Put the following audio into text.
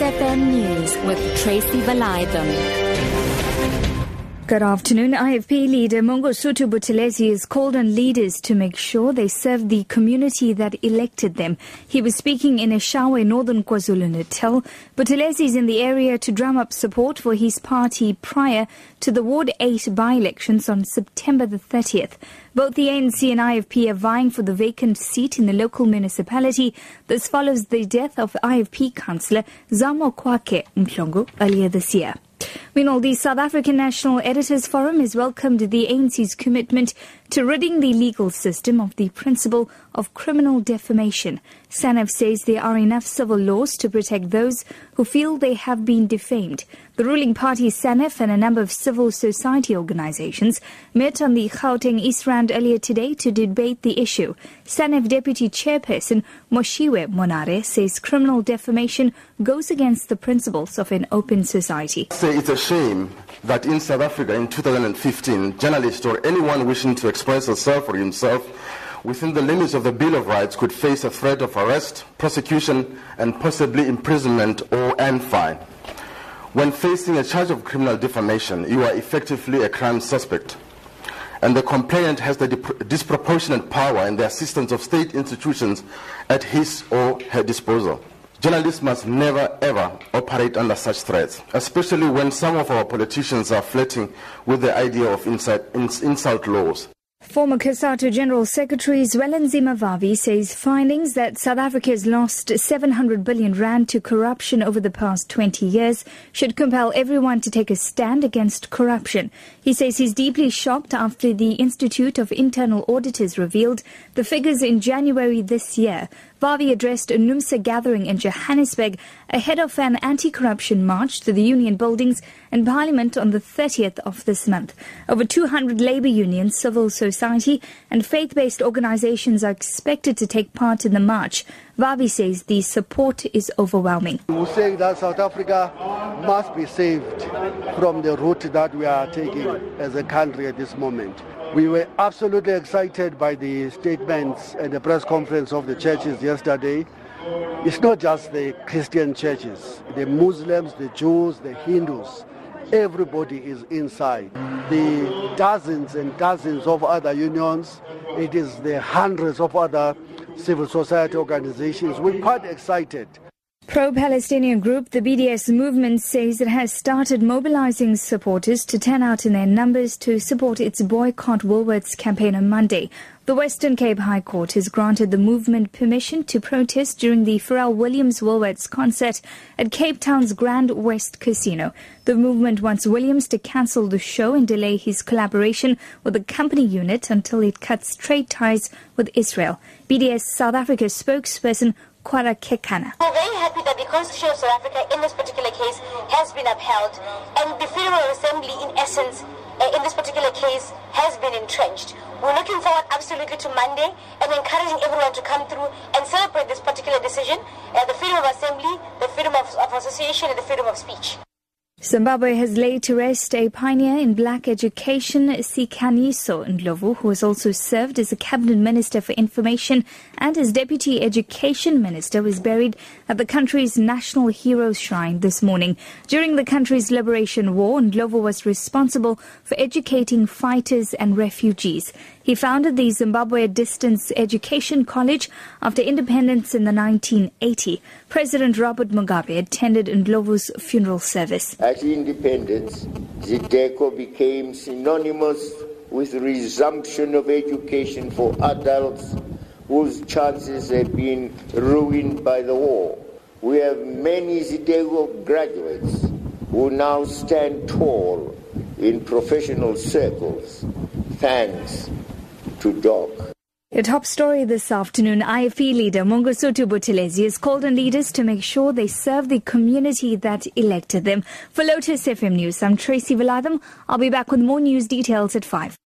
FM News with Tracy Valaydham. Good afternoon. IFP leader Mangosuthu Buthelezi has called on leaders to make sure they serve the community that elected them. He was speaking in Eshowe in northern KwaZulu-Natal. Buthelezi is in the area to drum up support for his party prior to the Ward 8 by-elections on September the 30th. Both the ANC and IFP are vying for the vacant seat in the local municipality. This follows the death of IFP councillor Zamo Kwake Mhlongo earlier this year. Meanwhile, the South African National Editors Forum has welcomed the ANC's commitment to ridding the legal system of the principle of criminal defamation. SANEF says there are enough civil laws to protect those who feel they have been defamed. The ruling party SANEF and a number of civil society organizations met on the Gauteng East Rand earlier today to debate the issue. SANEF Deputy Chairperson Moshoeshoe Monare says criminal defamation goes against the principles of an open society. Shame that in South Africa in 2015, journalists or anyone wishing to express herself or himself within the limits of the Bill of Rights could face a threat of arrest, prosecution, and possibly imprisonment or and fine. When facing a charge of criminal defamation, you are effectively a crime suspect. And the complainant has the disproportionate power and the assistance of state institutions at his or her disposal. Journalists must never ever operate under such threats, especially when some of our politicians are flirting with the idea of insult, insult laws. Former COSATU General Secretary Zwelinzima Vavi says findings that South Africa has lost 700 billion rand to corruption over the past 20 years should compel everyone to take a stand against corruption. He says he's deeply shocked after the Institute of Internal Auditors revealed the figures in January this year. Vavi addressed a NUMSA gathering in Johannesburg ahead of an anti-corruption march to the union buildings and parliament on the 30th of this month. Over 200 labour unions, civil society and faith-based organisations are expected to take part in the march. Vavi says the support is overwhelming. We're saying that South Africa must be saved from the route that we are taking as a country at this moment. We were absolutely excited by the statements and the press conference of the churches yesterday. It's not just the Christian churches, the Muslims, the Jews, the Hindus, everybody is inside. The dozens and dozens of other unions, it is the hundreds of other civil society organizations. We're quite excited. Pro-Palestinian group, the BDS movement, says it has started mobilizing supporters to turn out in their numbers to support its boycott Woolworths campaign on Monday. The Western Cape High Court has granted the movement permission to protest during the Pharrell Williams Woolworths concert at Cape Town's Grand West Casino. The movement wants Williams to cancel the show and delay his collaboration with the company unit until it cuts trade ties with Israel. BDS South Africa spokesperson We're very happy that the Constitution of South Africa in this particular case has been upheld and the freedom of assembly in essence uh, in this particular case has been entrenched. We're looking forward absolutely to Monday and encouraging everyone to come through and celebrate this particular decision, uh, the freedom of assembly, the freedom of, of association and the freedom of speech. Zimbabwe has laid to rest a pioneer in black education, Sikhanyisa Ndlovu, who has also served as a cabinet minister for information and as deputy education minister, was buried at the country's national heroes shrine this morning. During the country's liberation war, Ndlovu was responsible for educating fighters and refugees. He founded the Zimbabwe Distance Education College after independence in the 1980. President Robert Mugabe attended Ndlovu's funeral service. At independence, Zideco became synonymous with resumption of education for adults whose chances had been ruined by the war. We have many Zideco graduates who now stand tall in professional circles thanks to. A top story this afternoon, IFP leader Mangosuthu Buthelezi has called on leaders to make sure they serve the community that elected them. For Lotus FM News, I'm Tracy Valaydham. I'll be back with more news details at 5.